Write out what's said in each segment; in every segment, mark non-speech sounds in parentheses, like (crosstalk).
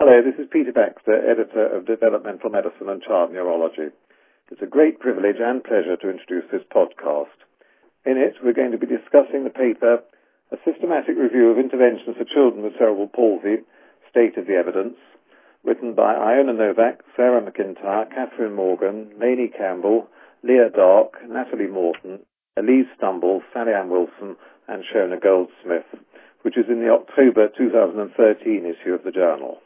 Hello, this is Peter Baxter, editor of Developmental Medicine and Child Neurology. It's a great privilege and pleasure to introduce this podcast. In it, we're going to be discussing the paper, A Systematic Review of Interventions for Children with Cerebral Palsy, State of the Evidence, written by Iona Novak, Sarah McIntyre, Catherine Morgan, Lanie Campbell, Leigha Dark, Natalie Morton, Elise Stumble, Sally Ann Wilson, and Shona Goldsmith, which is in the October 2013 issue of the journal.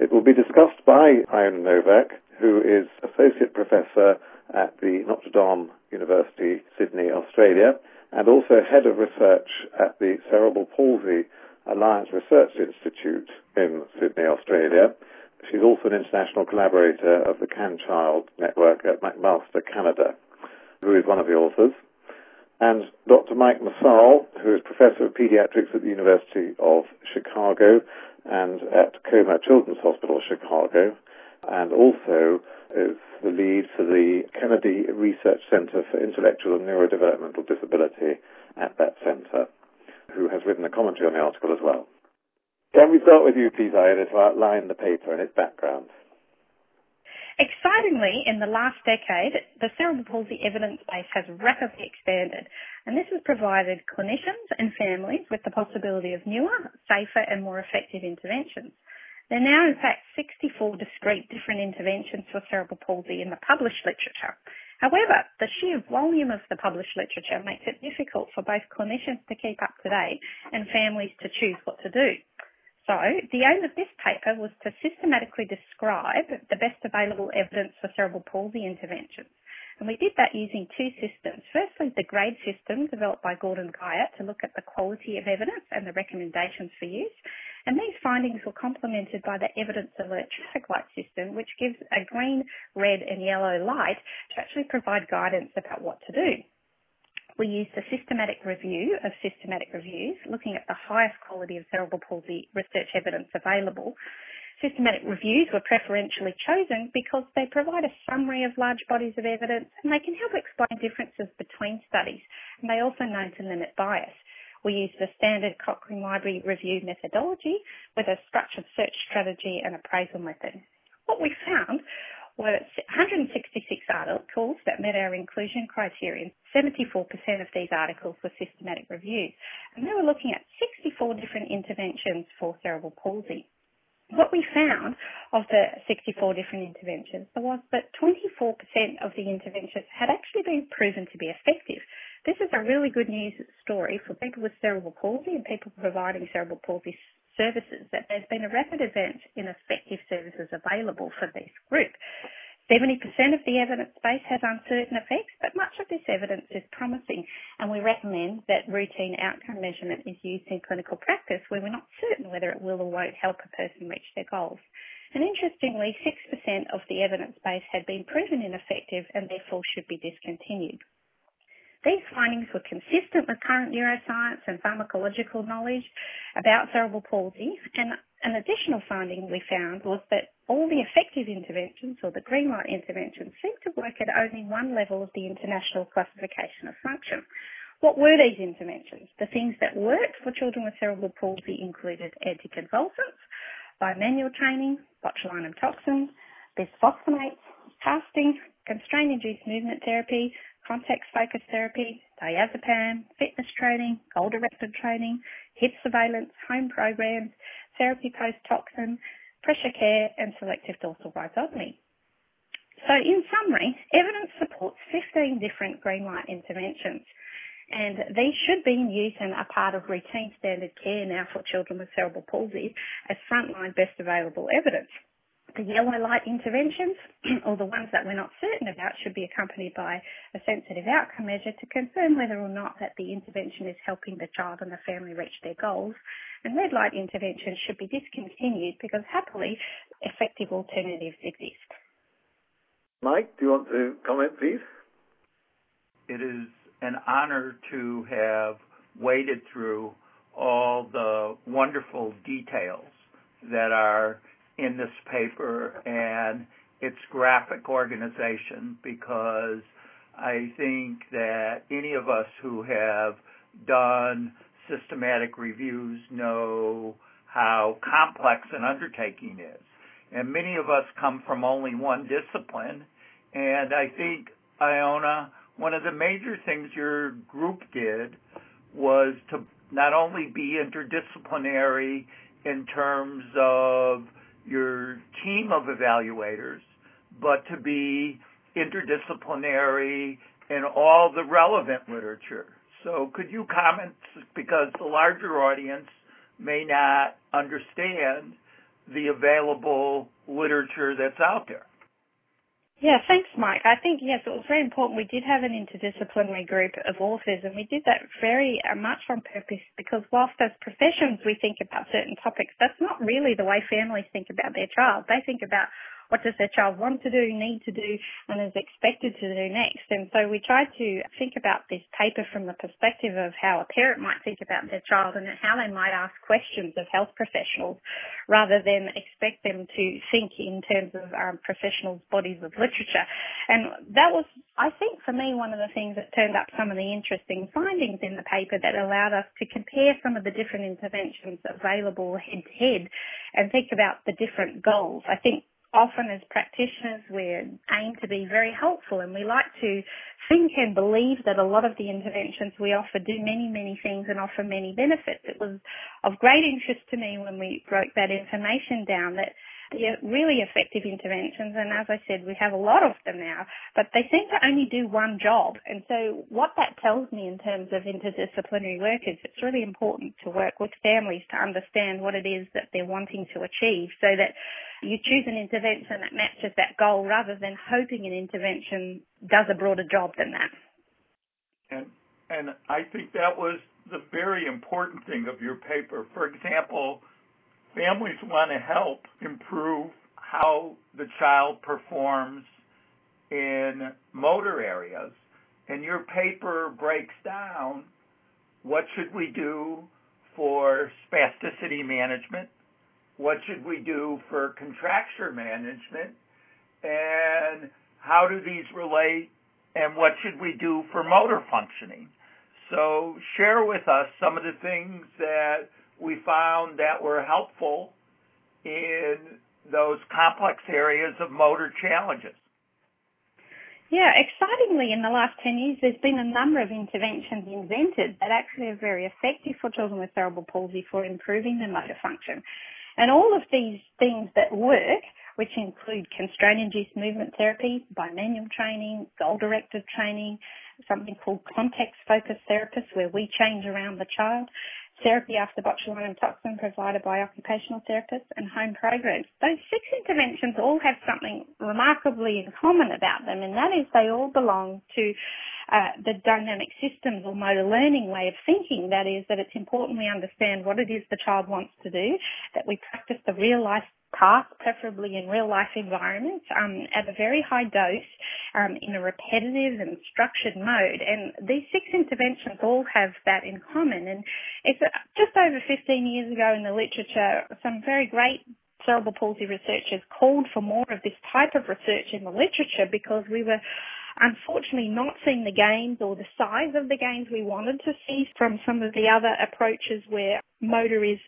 It will be discussed by Iona Novak, who is Associate Professor at the Notre Dame University, Sydney, Australia, and also Head of Research at the Cerebral Palsy Alliance Research Institute in Sydney, Australia. She's also an international collaborator of the CanChild Network at McMaster, Canada, who is one of the authors. And Dr. Mike Msall, who is Professor of Pediatrics at the University of Chicago and at Comer Children's Hospital, Chicago, and also is the lead for the Kennedy Research Center for Intellectual and Neurodevelopmental Disability at that center, who has written a commentary on the article as well. Can we start with you, please, Iona, to outline the paper and its background? Excitingly, in the last decade, the cerebral palsy evidence base has rapidly expanded, and this has provided clinicians and families with the possibility of newer, safer, and more effective interventions. There are now, in fact, 64 discrete different interventions for cerebral palsy in the published literature. However, the sheer volume of the published literature makes it difficult for both clinicians to keep up to date and families to choose what to do. So, the aim of this paper was to systematically describe the best available evidence for cerebral palsy interventions. And we did that using two systems. Firstly, the GRADE system developed by Gordon Guyatt to look at the quality of evidence and the recommendations for use. And these findings were complemented by the evidence alert traffic light system, which gives a green, red and yellow light to actually provide guidance about what to do we used a systematic review of systematic reviews, looking at the highest quality of cerebral palsy research evidence available. Systematic reviews were preferentially chosen because they provide a summary of large bodies of evidence and they can help explain differences between studies, and they also known to limit bias. We used the standard Cochrane Library review methodology with a structured search strategy and appraisal method. What we found were 166 articles that met our inclusion criterion. 74% of these articles were systematic reviews, and they were looking at 64 different interventions for cerebral palsy. What we found of the 64 different interventions was that 24% of the interventions had actually been proven to be effective. This is a really good news story for people with cerebral palsy and people providing cerebral palsy services that there's been a rapid advance in effective services available for this group. 70% of the evidence base has uncertain effects, but much of this evidence is promising, and we recommend that routine outcome measurement is used in clinical practice where we're not certain whether it will or won't help a person reach their goals. And interestingly, 6% of the evidence base had been proven ineffective and therefore should be discontinued. These findings were consistent with current neuroscience and pharmacological knowledge about cerebral palsy, and an additional finding we found was that all the effective interventions, or the green light interventions, seem to work at only one level of the International Classification of Function. What were these interventions? The things that worked for children with cerebral palsy included anticonvulsants, bimanual training, botulinum toxins, bisphosphonates, casting, constraint-induced movement therapy, context-focused therapy, diazepam, fitness training, goal-directed training, HIP surveillance, home programs, therapy post-toxin, pressure care, and selective dorsal rhizotomy. So in summary, evidence supports 15 different green light interventions and these should be in use and are part of routine standard care now for children with cerebral palsy as frontline best available evidence. The yellow light interventions, (clears throat) or the ones that we're not certain about, should be accompanied by a sensitive outcome measure to confirm whether or not that the intervention is helping the child and the family reach their goals. And red light interventions should be discontinued because happily effective alternatives exist. Mike, do you want to comment, please? It is an honor to have waded through all the wonderful details that are in this paper and its graphic organization because I think that any of us who have done systematic reviews know how complex an undertaking is. And many of us come from only one discipline. And I think, Iona, one of the major things your group did was to not only be interdisciplinary in terms of your team of evaluators, but to be interdisciplinary in all the relevant literature. So could you comment, because the larger audience may not understand the available literature that's out there? Yeah, thanks, Mike. I think, yes, it was very important. We did have an interdisciplinary group of authors, and we did that very uh, much on purpose because whilst as professions we think about certain topics, that's not really the way families think about their child. They think about what does their child want to do, need to do, and is expected to do next. And so we tried to think about this paper from the perspective of how a parent might think about their child and how they might ask questions of health professionals rather than expect them to think in terms of um, professionals' bodies of literature. And that was, I think, for me, one of the things that turned up some of the interesting findings in the paper that allowed us to compare some of the different interventions available head to head and think about the different goals. I think often as practitioners we aim to be very helpful and we like to think and believe that a lot of the interventions we offer do many, many things and offer many benefits. It was of great interest to me when we broke that information down that really effective interventions, and as I said, we have a lot of them now, but they seem to only do one job. And so what that tells me in terms of interdisciplinary work is it's really important to work with families to understand what it is that they're wanting to achieve so that you choose an intervention that matches that goal rather than hoping an intervention does a broader job than that. And and I think that was the very important thing of your paper. For example, families want to help improve how the child performs in motor areas. And your paper breaks down what should we do for spasticity management, what should we do for contracture management, and how do these relate, and what should we do for motor functioning. So share with us some of the things that we found that were helpful in those complex areas of motor challenges. Yeah, excitingly, in the last 10 years, there's been a number of interventions invented that actually are very effective for children with cerebral palsy for improving their motor function. And all of these things that work, which include constraint-induced movement therapy, bimanual training, goal-directed training, something called context-focused therapists where we change around the child, therapy after botulinum toxin provided by occupational therapists, and home programs. Those six interventions all have something remarkably in common about them, and that is they all belong to uh, the dynamic systems or motor learning way of thinking. That is, that it's important we understand what it is the child wants to do, that we practice the real life task, preferably in real life environments, um, at a very high dose, um, in a repetitive and structured mode. And these six interventions all have that in common. And it's uh, just over 15 years ago in the literature, some very great cerebral palsy researchers called for more of this type of research in the literature because we were unfortunately not seeing the gains or the size of the gains we wanted to see from some of the other approaches where motor is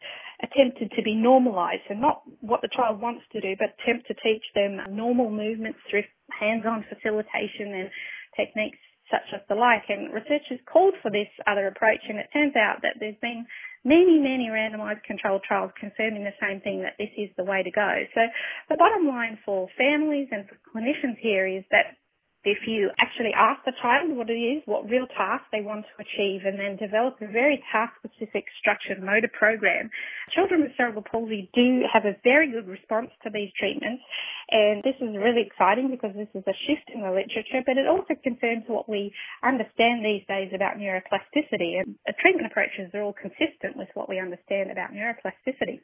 attempted to be normalized and not what the child wants to do, but attempt to teach them normal movements through hands-on facilitation and techniques such as the like. And researchers called for this other approach and it turns out that there's been many, many randomized controlled trials confirming the same thing that this is the way to go. So the bottom line for families and for clinicians here is that if you actually ask the child what it is, what real task they want to achieve, and then develop a very task-specific structured motor program, children with cerebral palsy do have a very good response to these treatments. And this is really exciting because this is a shift in the literature, but it also confirms what we understand these days about neuroplasticity. And treatment approaches are all consistent with what we understand about neuroplasticity.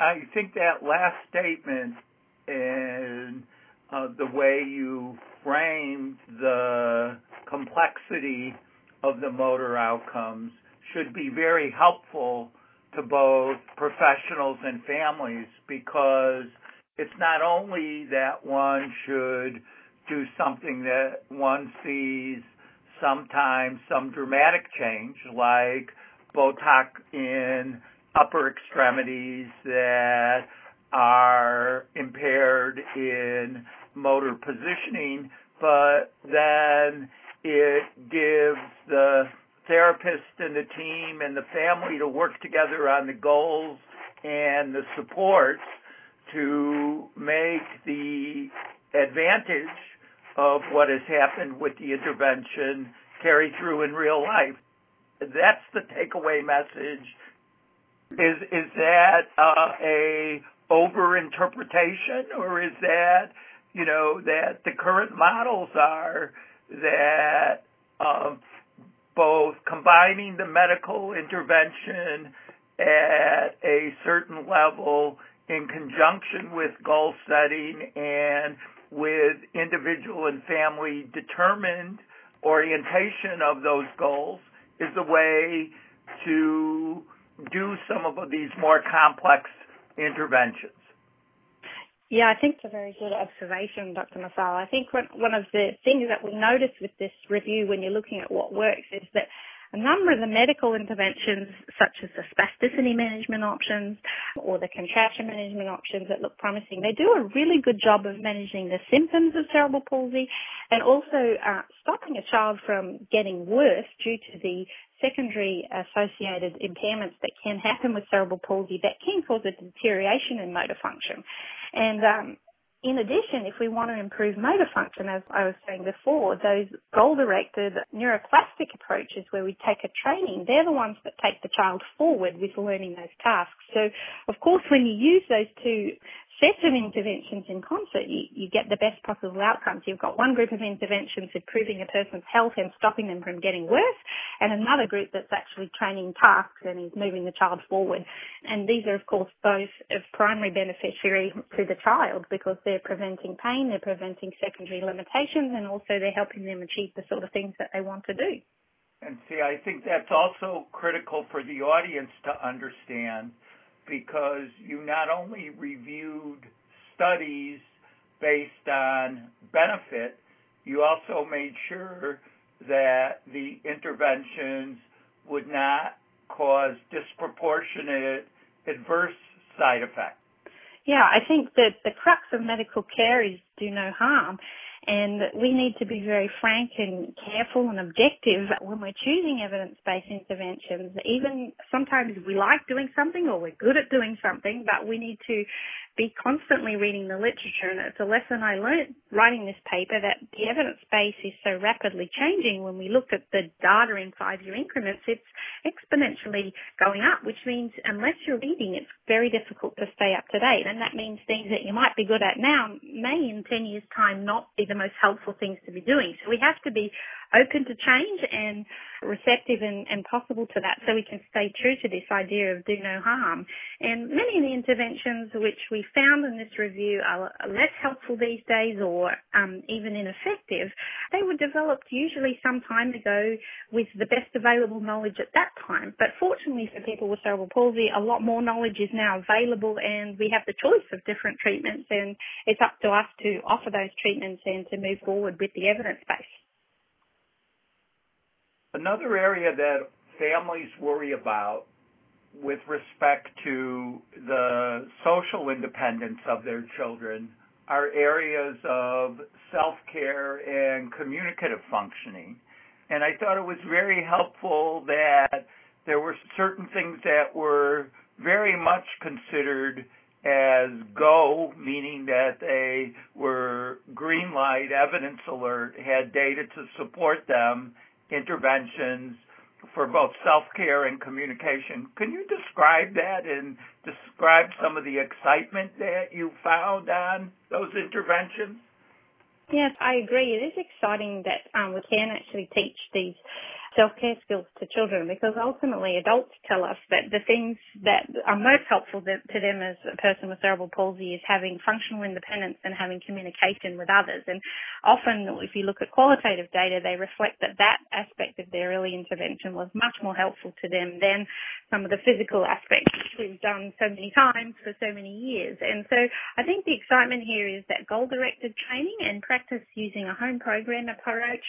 I think that last statement and uh, the way you framed the complexity of the motor outcomes should be very helpful to both professionals and families because it's not only that one should do something that one sees sometimes some dramatic change like Botox in upper extremities that are impaired in motor positioning, but then it gives the therapist and the team and the family to work together on the goals and the supports to make the advantage of what has happened with the intervention carry through in real life. That's the takeaway message. Is is that uh, a over interpretation, or is that you know that the current models are that um, both combining the medical intervention at a certain level in conjunction with goal setting and with individual and family determined orientation of those goals is the way to do some of these more complex interventions. Yeah, I think it's a very good observation, Dr. Msall. I think one of the things that we notice with this review when you're looking at what works is that a number of the medical interventions, such as the spasticity management options or the contraction management options that look promising, they do a really good job of managing the symptoms of cerebral palsy and also uh, stopping a child from getting worse due to the secondary associated impairments that can happen with cerebral palsy that can cause a deterioration in motor function. And um, in addition, if we want to improve motor function, as I was saying before, those goal-directed neuroplastic approaches where we take a training, they're the ones that take the child forward with learning those tasks. So, of course, when you use those two sets of interventions in concert, you, you get the best possible outcomes. You've got one group of interventions improving a person's health and stopping them from getting worse, and another group that's actually training tasks and is moving the child forward. And these are, of course, both of primary beneficiary to the child because they're preventing pain, they're preventing secondary limitations, and also they're helping them achieve the sort of things that they want to do. And see, I think that's also critical for the audience to understand because you not only reviewed studies based on benefit, you also made sure that the interventions would not cause disproportionate adverse side effects. Yeah, I think that the crux of medical care is do no harm. And we need to be very frank and careful and objective when we're choosing evidence-based interventions. Even sometimes we like doing something or we're good at doing something, but we need to be constantly reading the literature. And it's a lesson I learned writing this paper that the evidence base is so rapidly changing. When we look at the data in five-year increments, it's exponentially going up, which means unless you're reading, it's very difficult to stay up to date. And that means things that you might be good at now may in 10 years time not be the most helpful things to be doing. So we have to be open to change and receptive and, and, possible to that so we can stay true to this idea of do no harm. And many of the interventions which we found in this review are less helpful these days or um, even ineffective. They were developed usually some time ago with the best available knowledge at that time. But fortunately for people with cerebral palsy, a lot more knowledge is now available and we have the choice of different treatments and it's up to us to offer those treatments and to move forward with the evidence base. Another area that families worry about with respect to the social independence of their children are areas of self-care and communicative functioning. And I thought it was very helpful that there were certain things that were very much considered as go, meaning that they were green light, evidence alert, had data to support them, interventions for both self-care and communication. Can you describe that and describe some of the excitement that you found on those interventions? Yes, I agree. It is exciting that um, we can actually teach these self-care skills to children because ultimately adults tell us that the things that are most helpful to them as a person with cerebral palsy is having functional independence and having communication with others. And often if you look at qualitative data, they reflect that that aspect of their early intervention was much more helpful to them than some of the physical aspects, we've done so many times for so many years. And so I think the excitement here is that goal-directed training and practice using a home program approach,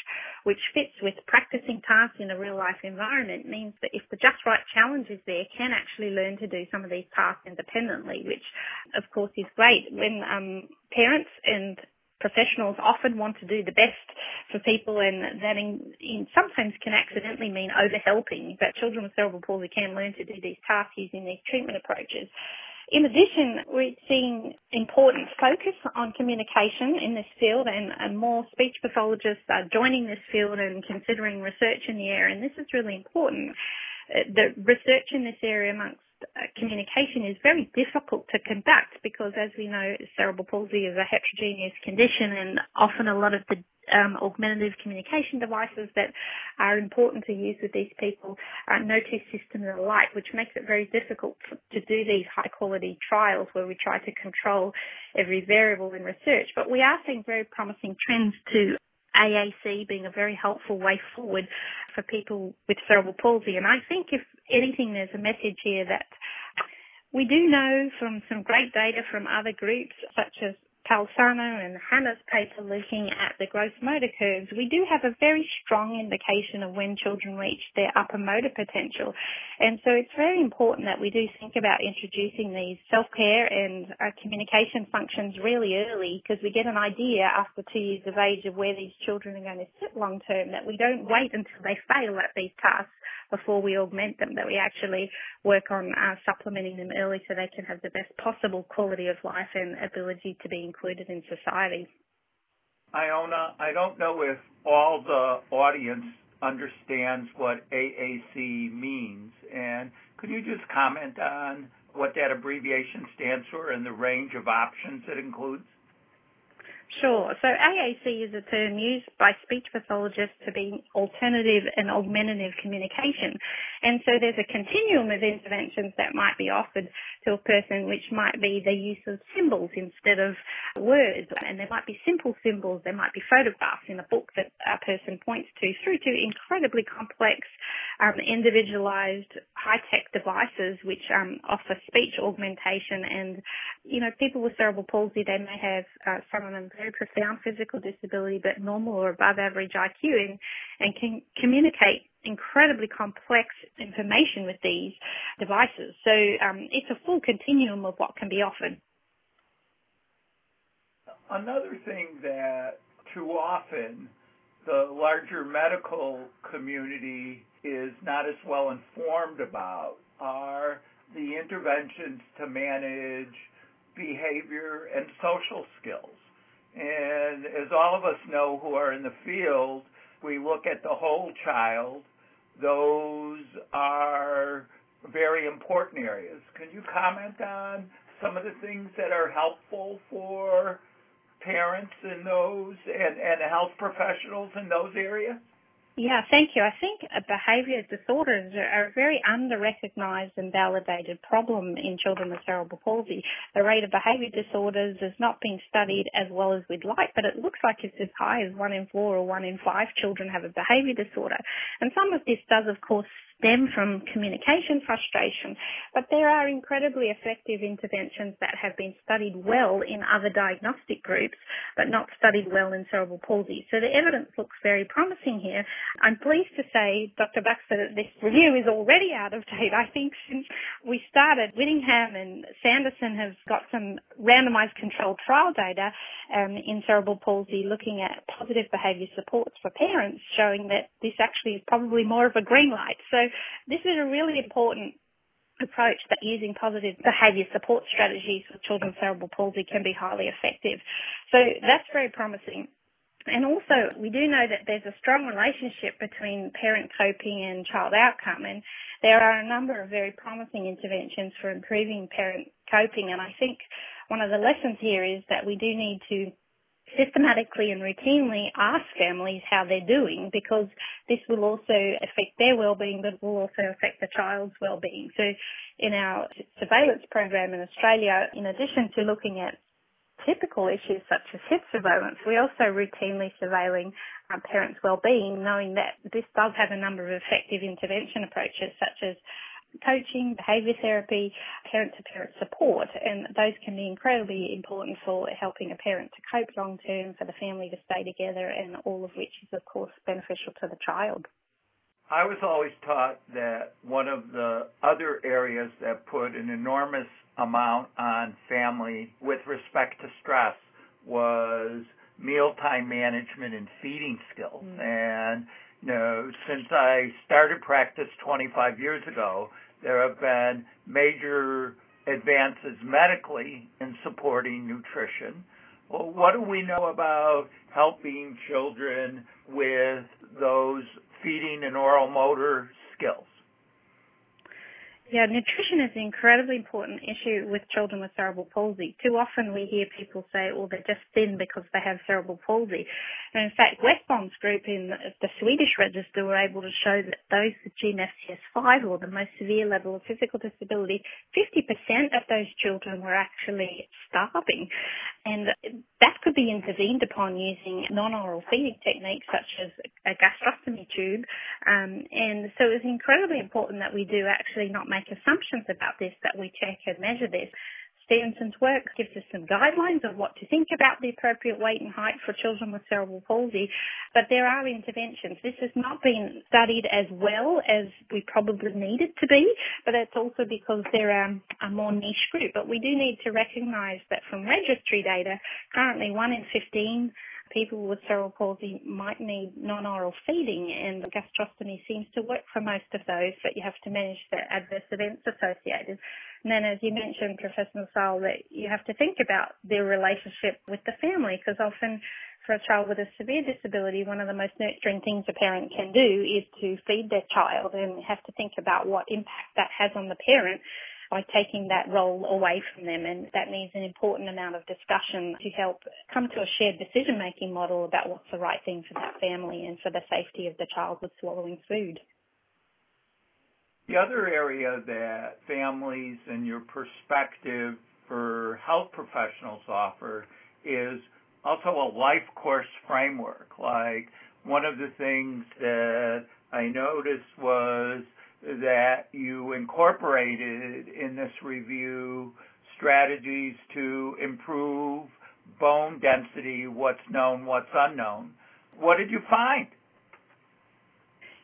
which fits with practicing tasks in a real-life environment, means that if the just right challenge is there, can actually learn to do some of these tasks independently, which of course is great when um, parents and professionals often want to do the best for people and that in, in sometimes can accidentally mean overhelping, but children with cerebral palsy can learn to do these tasks using these treatment approaches. In addition, we're seeing important focus on communication in this field and, and, more speech pathologists are joining this field and considering research in the area and this is really important. Uh, the research in this area amongst communication is very difficult to conduct because, as we know, cerebral palsy is a heterogeneous condition, and often a lot of the um, augmentative communication devices that are important to use with these people are no two systems alike, which makes it very difficult to do these high quality trials where we try to control every variable in research. But we are seeing very promising trends to AAC being a very helpful way forward for people with cerebral palsy. And I think if anything, there's a message here that we do know from some great data from other groups such as Palisano and Hanna's paper looking at the gross motor curves, we do have a very strong indication of when children reach their upper motor potential. And so it's very important that we do think about introducing these self-care and uh, communication functions really early because we get an idea after two years of age of where these children are going to sit long term, that we don't wait until they fail at these tasks before we augment them, that we actually work on uh, supplementing them early so they can have the best possible quality of life and ability to be included in society. Iona, I don't know if all the audience understands what AAC means, and could you just comment on what that abbreviation stands for and the range of options it includes? Sure. So AAC is a term used by speech pathologists to be alternative and augmentative communication. And so there's a continuum of interventions that might be offered to a person, which might be the use of symbols instead of words. And there might be simple symbols, there might be photographs in a book that a person points to, through to incredibly complex, um, individualized high-tech devices which um, offer speech augmentation. And, you know, people with cerebral palsy, they may have, uh, some of them profound physical disability, but normal or above average IQ and, and can communicate incredibly complex information with these devices. So um, it's a full continuum of what can be offered. Another thing that too often the larger medical community is not as well informed about are the interventions to manage behavior and social skills. And as all of us know who are in the field, we look at the whole child. Those are very important areas. Can you comment on some of the things that are helpful for parents in those and, and health professionals in those areas? Yeah, thank you. I think behaviour disorders are a very under-recognised and validated problem in children with cerebral palsy. The rate of behaviour disorders has not been studied as well as we'd like, but it looks like it's as high as one in four or one in five children have a behaviour disorder. And some of this does, of course, stem from communication frustration, but there are incredibly effective interventions that have been studied well in other diagnostic groups, but not studied well in cerebral palsy. So the evidence looks very promising here. I'm pleased to say, Dr. Baxter, that this review is already out of date. I think since we started, Whittingham and Sanderson have got some randomized controlled trial data um, in cerebral palsy looking at positive behaviour supports for parents, showing that this actually is probably more of a green light. So this is a really important approach that using positive behaviour support strategies for children with cerebral palsy can be highly effective. So that's very promising. And also, we do know that there's a strong relationship between parent coping and child outcome, and there are a number of very promising interventions for improving parent coping. And I think one of the lessons here is that we do need to systematically and routinely ask families how they're doing because this will also affect their well-being but will also affect the child's well-being. So in our surveillance program in Australia, in addition to looking at typical issues such as hip surveillance, we're also routinely surveilling um, parents' well-being, knowing that this does have a number of effective intervention approaches such as coaching, behaviour therapy, parent to parent support, and those can be incredibly important for helping a parent to cope long term, for the family to stay together, and all of which is, of course, beneficial to the child. I was always taught that one of the other areas that put an enormous amount on family with respect to stress was mealtime management and feeding skills. Mm. And know, since I started practice 25 years ago, there have been major advances medically in supporting nutrition. Well, what do we know about helping children with those feeding and oral motor skills? Yeah, nutrition is an incredibly important issue with children with cerebral palsy. Too often we hear people say, well, they're just thin because they have cerebral palsy. And in fact, Westbom's group in the Swedish register were able to show that those with GMFCS5 or the most severe level of physical disability, 50% of those children were actually starving. And that could be intervened upon using non-oral feeding techniques such as a gastrostomy tube. Um, and so it's incredibly important that we do actually not make assumptions about this, that we check and measure this. Stevenson's work gives us some guidelines of what to think about the appropriate weight and height for children with cerebral palsy, but there are interventions. This has not been studied as well as we probably need it to be, but that's also because they're a more niche group. But we do need to recognise that from registry data, currently one in 15 people with cerebral palsy might need non-oral feeding and gastrostomy seems to work for most of those, but you have to manage the adverse events associated. And then as you mentioned, Professor Msall, that you have to think about their relationship with the family because often for a child with a severe disability, one of the most nurturing things a parent can do is to feed their child and have to think about what impact that has on the parent by taking that role away from them. And that needs an important amount of discussion to help come to a shared decision making model about what's the right thing for that family and for the safety of the child with swallowing food. The other area that families and your perspective for health professionals offer is also a life course framework. Like one of the things that I noticed was that you incorporated in this review strategies to improve bone density, what's known, what's unknown. What did you find?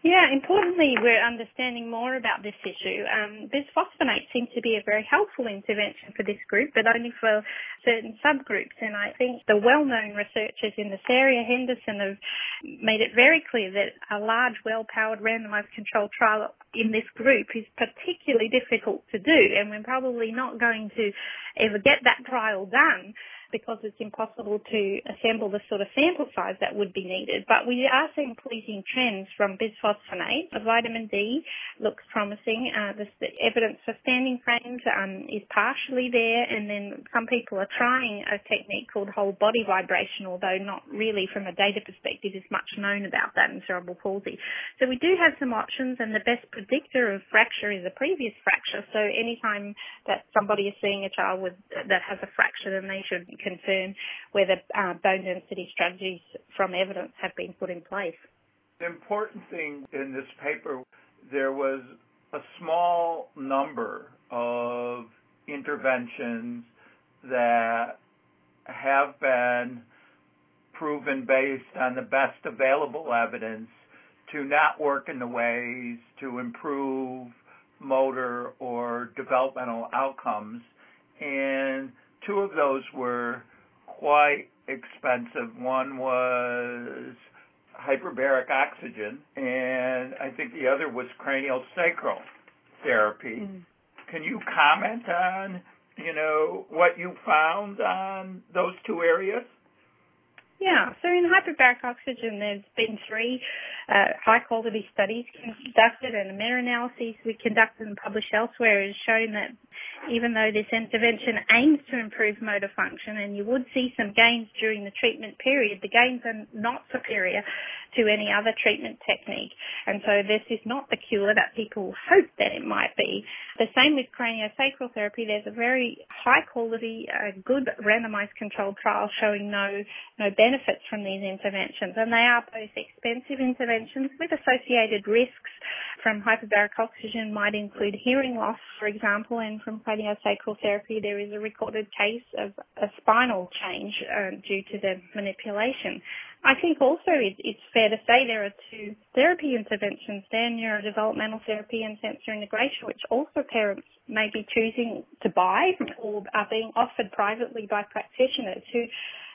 Yeah, importantly, we're understanding more about this issue. Um, bisphosphonates seem to be a very helpful intervention for this group, but only for certain subgroups. And I think the well-known researchers in this area, Henderson, have made it very clear that a large, well-powered randomized controlled trial in this group is particularly difficult to do, and we're probably not going to ever get that trial done because it's impossible to assemble the sort of sample size that would be needed. But we are seeing pleasing trends from bisphosphonate. The vitamin D looks promising. Uh, the, evidence for standing frames um, is partially there, and then some people are trying a technique called whole body vibration, although not really from a data perspective is much known about that in cerebral palsy. So we do have some options, and the best predictor of fracture is a previous fracture. So anytime that somebody is seeing a child with that has a fracture, then they should confirm whether uh, bone density strategies from evidence have been put in place. The important thing in this paper, there was a small number of interventions that have been proven based on the best available evidence to not work in the ways to improve motor or developmental outcomes. And two of those were quite expensive. One was hyperbaric oxygen, and I think the other was cranial sacral therapy. Mm. Can you comment on, you know, what you found on those two areas? Yeah, so in hyperbaric oxygen, there's been three uh, high quality studies conducted and a meta-analysis we conducted and published elsewhere has shown that even though this intervention aims to improve motor function and you would see some gains during the treatment period, the gains are not superior to any other treatment technique. And so this is not the cure that people hope that it might be. The same with craniosacral therapy. There's a very high quality, uh, good randomized controlled trial showing no, no benefits from these interventions, and they are both expensive interventions with associated risks. From hyperbaric oxygen might include hearing loss, for example, and from craniosacral therapy there is a recorded case of a spinal change uh, due to the manipulation. I think also it, it's fair to say there are two therapy interventions there, neurodevelopmental therapy and sensor integration, which also parents may be choosing to buy or are being offered privately by practitioners who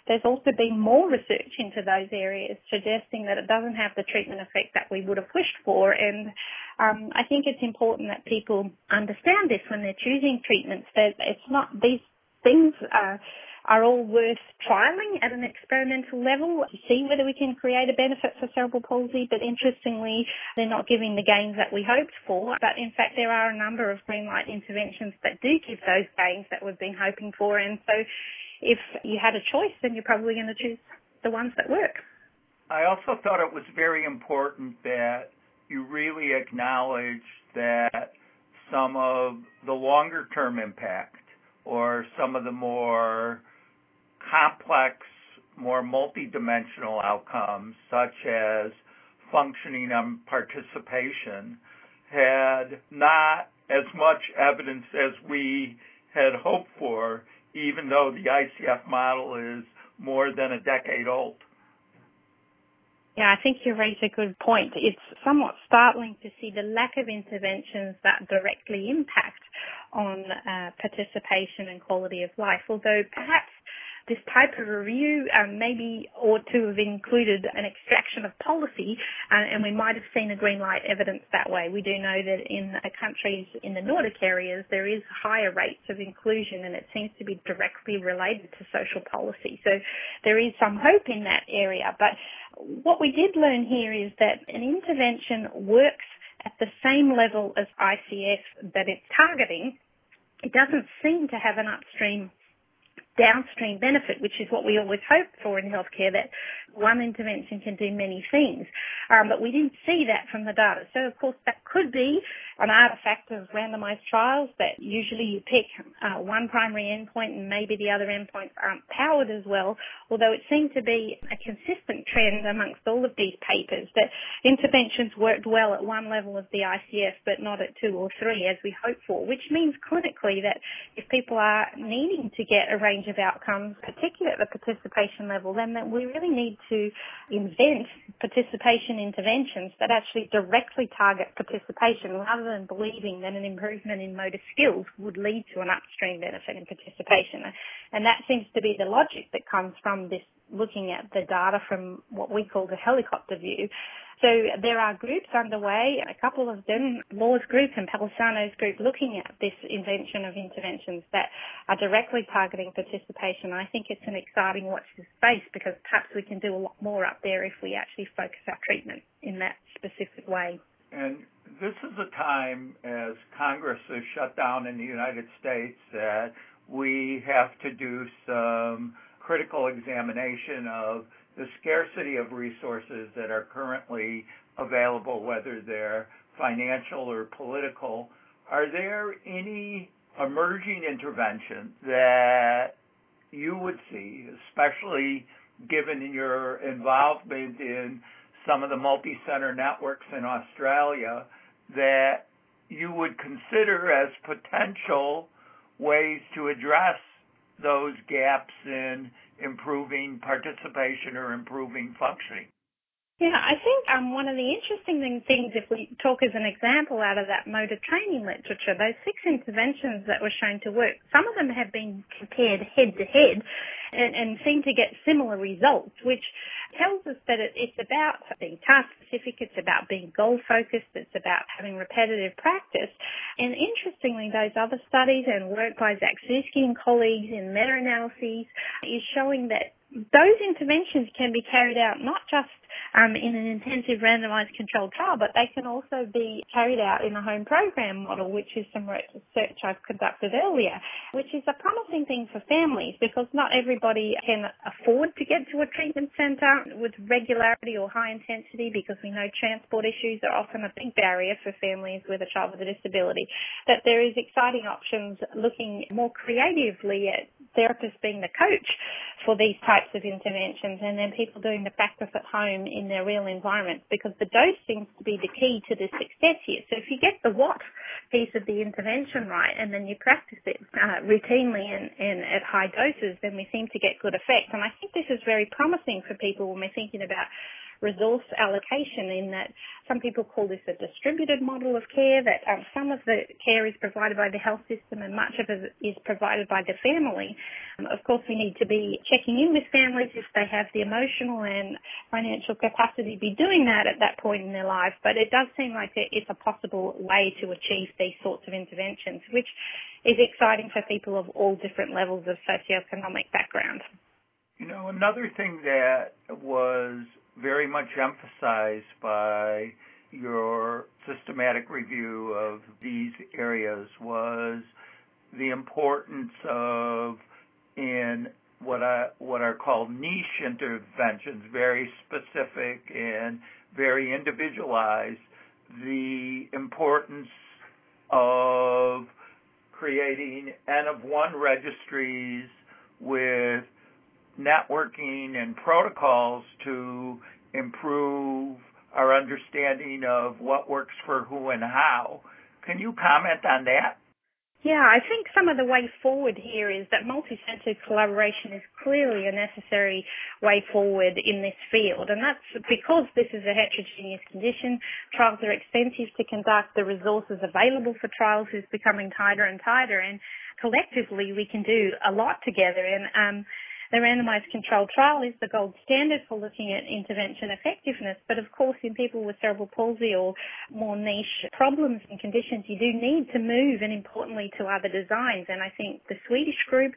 there's also been more research into those areas suggesting that it doesn't have the treatment effect that we would have wished for. And um, I think it's important that people understand this when they're choosing treatments that it's not these things are are all worth trialling at an experimental level to see whether we can create a benefit for cerebral palsy. But interestingly, they're not giving the gains that we hoped for. But in fact, there are a number of green light interventions that do give those gains that we've been hoping for. And so if you had a choice, then you're probably going to choose the ones that work. I also thought it was very important that you really acknowledge that some of the longer term impact or some of the more complex, more multidimensional outcomes, such as functioning and participation, had not as much evidence as we had hoped for, even though the ICF model is more than a decade old. Yeah, I think you raise a good point. It's somewhat startling to see the lack of interventions that directly impact on uh, participation and quality of life, although perhaps this type of review um, maybe ought to have included an extraction of policy, uh, and we might have seen a green light evidence that way. We do know that in countries in the Nordic areas there is higher rates of inclusion, and it seems to be directly related to social policy. So there is some hope in that area. But what we did learn here is that an intervention works at the same level as ICF that it's targeting. It doesn't seem to have an upstream downstream benefit, which is what we always hope for in healthcare, that one intervention can do many things. Um, but we didn't see that from the data. So of course that could be an artifact of randomized trials that usually you pick uh, one primary endpoint and maybe the other endpoints aren't powered as well, although it seemed to be a consistent trend amongst all of these papers that interventions worked well at one level of the ICF but not at two or three as we hoped for, which means clinically that if people are needing to get a range of outcomes, particularly at the participation level, then we really need to invent participation interventions that actually directly target participation rather than believing that an improvement in motor skills would lead to an upstream benefit in participation. And that seems to be the logic that comes from this looking at the data from what we call the helicopter view so there are groups underway, a couple of them, Law's group and Palisano's group, looking at this invention of interventions that are directly targeting participation. I think it's an exciting watch this space because perhaps we can do a lot more up there if we actually focus our treatment in that specific way. And this is a time as Congress is shut down in the United States that we have to do some critical examination of the scarcity of resources that are currently available, whether they're financial or political, are there any emerging interventions that you would see, especially given your involvement in some of the multi-center networks in Australia, that you would consider as potential ways to address those gaps in improving participation or improving functioning. Yeah, I think um, one of the interesting things, if we talk as an example out of that motor training literature, those six interventions that were shown to work, some of them have been compared head to head and, and seem to get similar results, which tells us that it, it's about being task specific, it's about being goal focused, it's about having repetitive practice. And interestingly, those other studies and work by Sakzewski and colleagues in meta-analyses is showing that those interventions can be carried out not just um, in an intensive randomized controlled trial, but they can also be carried out in a home program model, which is some research I've conducted earlier, which is a promising thing for families because not everybody can afford to get to a treatment centre with regularity or high intensity because we know transport issues are often a big barrier for families with a child with a disability. That there is exciting options looking more creatively at therapists being the coach for these types of interventions and then people doing the practice at home in their real environment because the dose seems to be the key to the success here. So if you get the what piece of the intervention right and then you practice it uh, routinely and, and at high doses, then we seem to get good effect. And I think this is very promising for people when we're thinking about resource allocation in that some people call this a distributed model of care, that um, some of the care is provided by the health system and much of it is provided by the family. Um, of course, we need to be checking in with families if they have the emotional and financial capacity to be doing that at that point in their life, but it does seem like it's a possible way to achieve these sorts of interventions, which is exciting for people of all different levels of socioeconomic background. You know, another thing that was very much emphasized by your systematic review of these areas was the importance of in what I what are called niche interventions, very specific and very individualized, the importance of creating N of one registries with networking and protocols to improve our understanding of what works for who and how. Can you comment on that? Yeah, I think some of the way forward here is that multi-centered collaboration is clearly a necessary way forward in this field. And that's because this is a heterogeneous condition. Trials are expensive to conduct. The resources available for trials is becoming tighter and tighter. And collectively, we can do a lot together. And, um, the randomized controlled trial is the gold standard for looking at intervention effectiveness, but of course in people with cerebral palsy or more niche problems and conditions, you do need to move and importantly to other designs. And I think the Swedish group,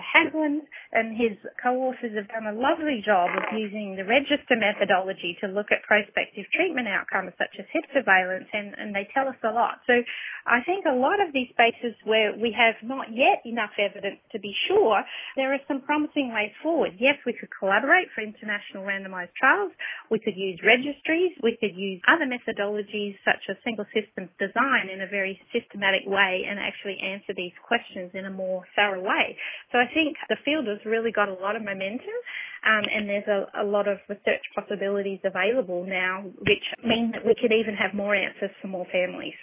Hägglund and his co-authors have done a lovely job of using the register methodology to look at prospective treatment outcomes such as hip surveillance and, and they tell us a lot. So I think a lot of these spaces where we have not yet enough evidence to be sure, there are some promising ways forward. Yes, we could collaborate for international randomized trials. We could use registries. We could use other methodologies such as single systems design in a very systematic way and actually answer these questions in a more thorough way. So I think the field has really got a lot of momentum um, and there's a, a lot of research possibilities available now which mean that we could even have more answers for more families.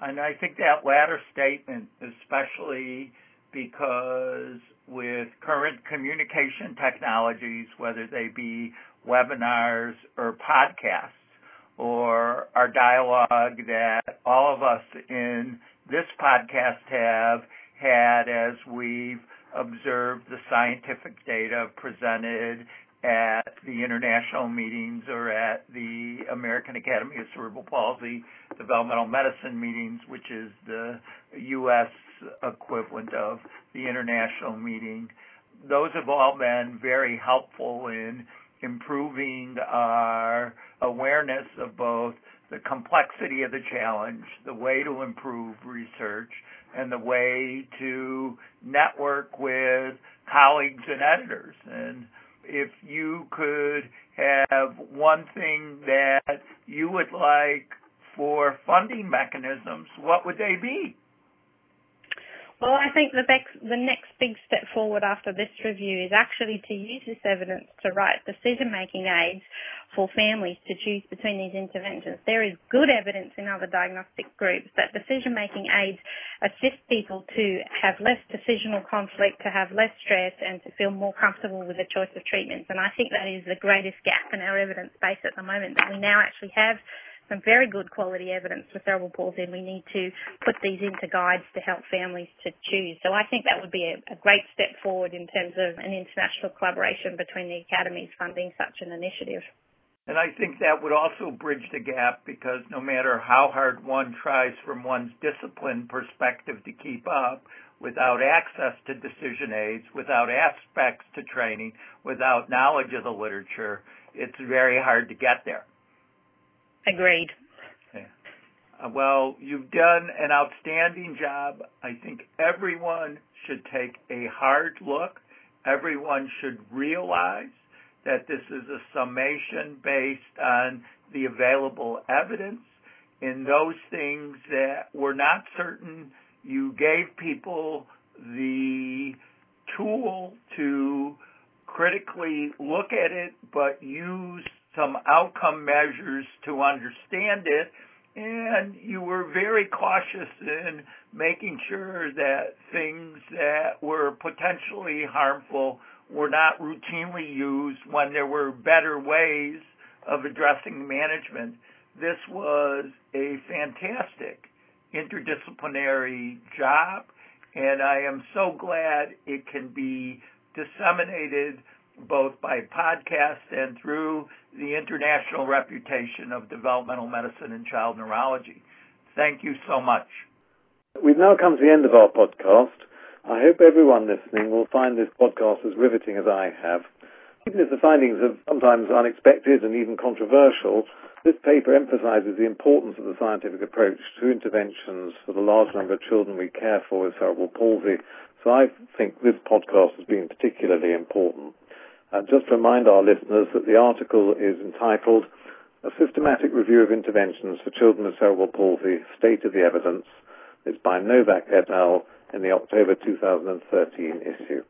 And I think that latter statement, especially because with current communication technologies, whether they be webinars or podcasts, or our dialogue that all of us in this podcast have had as we've observed the scientific data presented at the international meetings or at the American Academy of Cerebral Palsy Developmental Medicine meetings, which is the U.S. equivalent of the international meeting. Those have all been very helpful in improving our awareness of both the complexity of the challenge, the way to improve research, and the way to network with colleagues and editors. And if you could have one thing that you would like for funding mechanisms, what would they be? Well, I think the next, the next big step forward after this review is actually to use this evidence to write decision-making aids for families to choose between these interventions. There is good evidence in other diagnostic groups that decision-making aids assist people to have less decisional conflict, to have less stress, and to feel more comfortable with the choice of treatments. And I think that is the greatest gap in our evidence base at the moment, that we now actually have some very good quality evidence for cerebral palsy and we need to put these into guides to help families to choose. So I think that would be a, a great step forward in terms of an international collaboration between the academies funding such an initiative. And I think that would also bridge the gap because no matter how hard one tries from one's discipline perspective to keep up, without access to decision aids, without aspects to training, without knowledge of the literature, it's very hard to get there. Agreed. Uh, well, you've done an outstanding job. I think everyone should take a hard look. Everyone should realize that this is a summation based on the available evidence. In those things that were not certain, you gave people the tool to critically look at it, but use some outcome measures to understand it. And you were very cautious in making sure that things that were potentially harmful were not routinely used when there were better ways of addressing management. This was a fantastic interdisciplinary job, and I am so glad it can be disseminated both by podcast and through the international reputation of developmental medicine and child neurology. Thank you so much. We've now come to the end of our podcast. I hope everyone listening will find this podcast as riveting as I have. Even if the findings are sometimes unexpected and even controversial, this paper emphasizes the importance of the scientific approach to interventions for the large number of children we care for with cerebral palsy. So I think this podcast has been particularly important. And just remind our listeners that the article is entitled A Systematic Review of Interventions for Children with Cerebral Palsy, State of the Evidence. It's by Novak et al. in the October 2013 issue.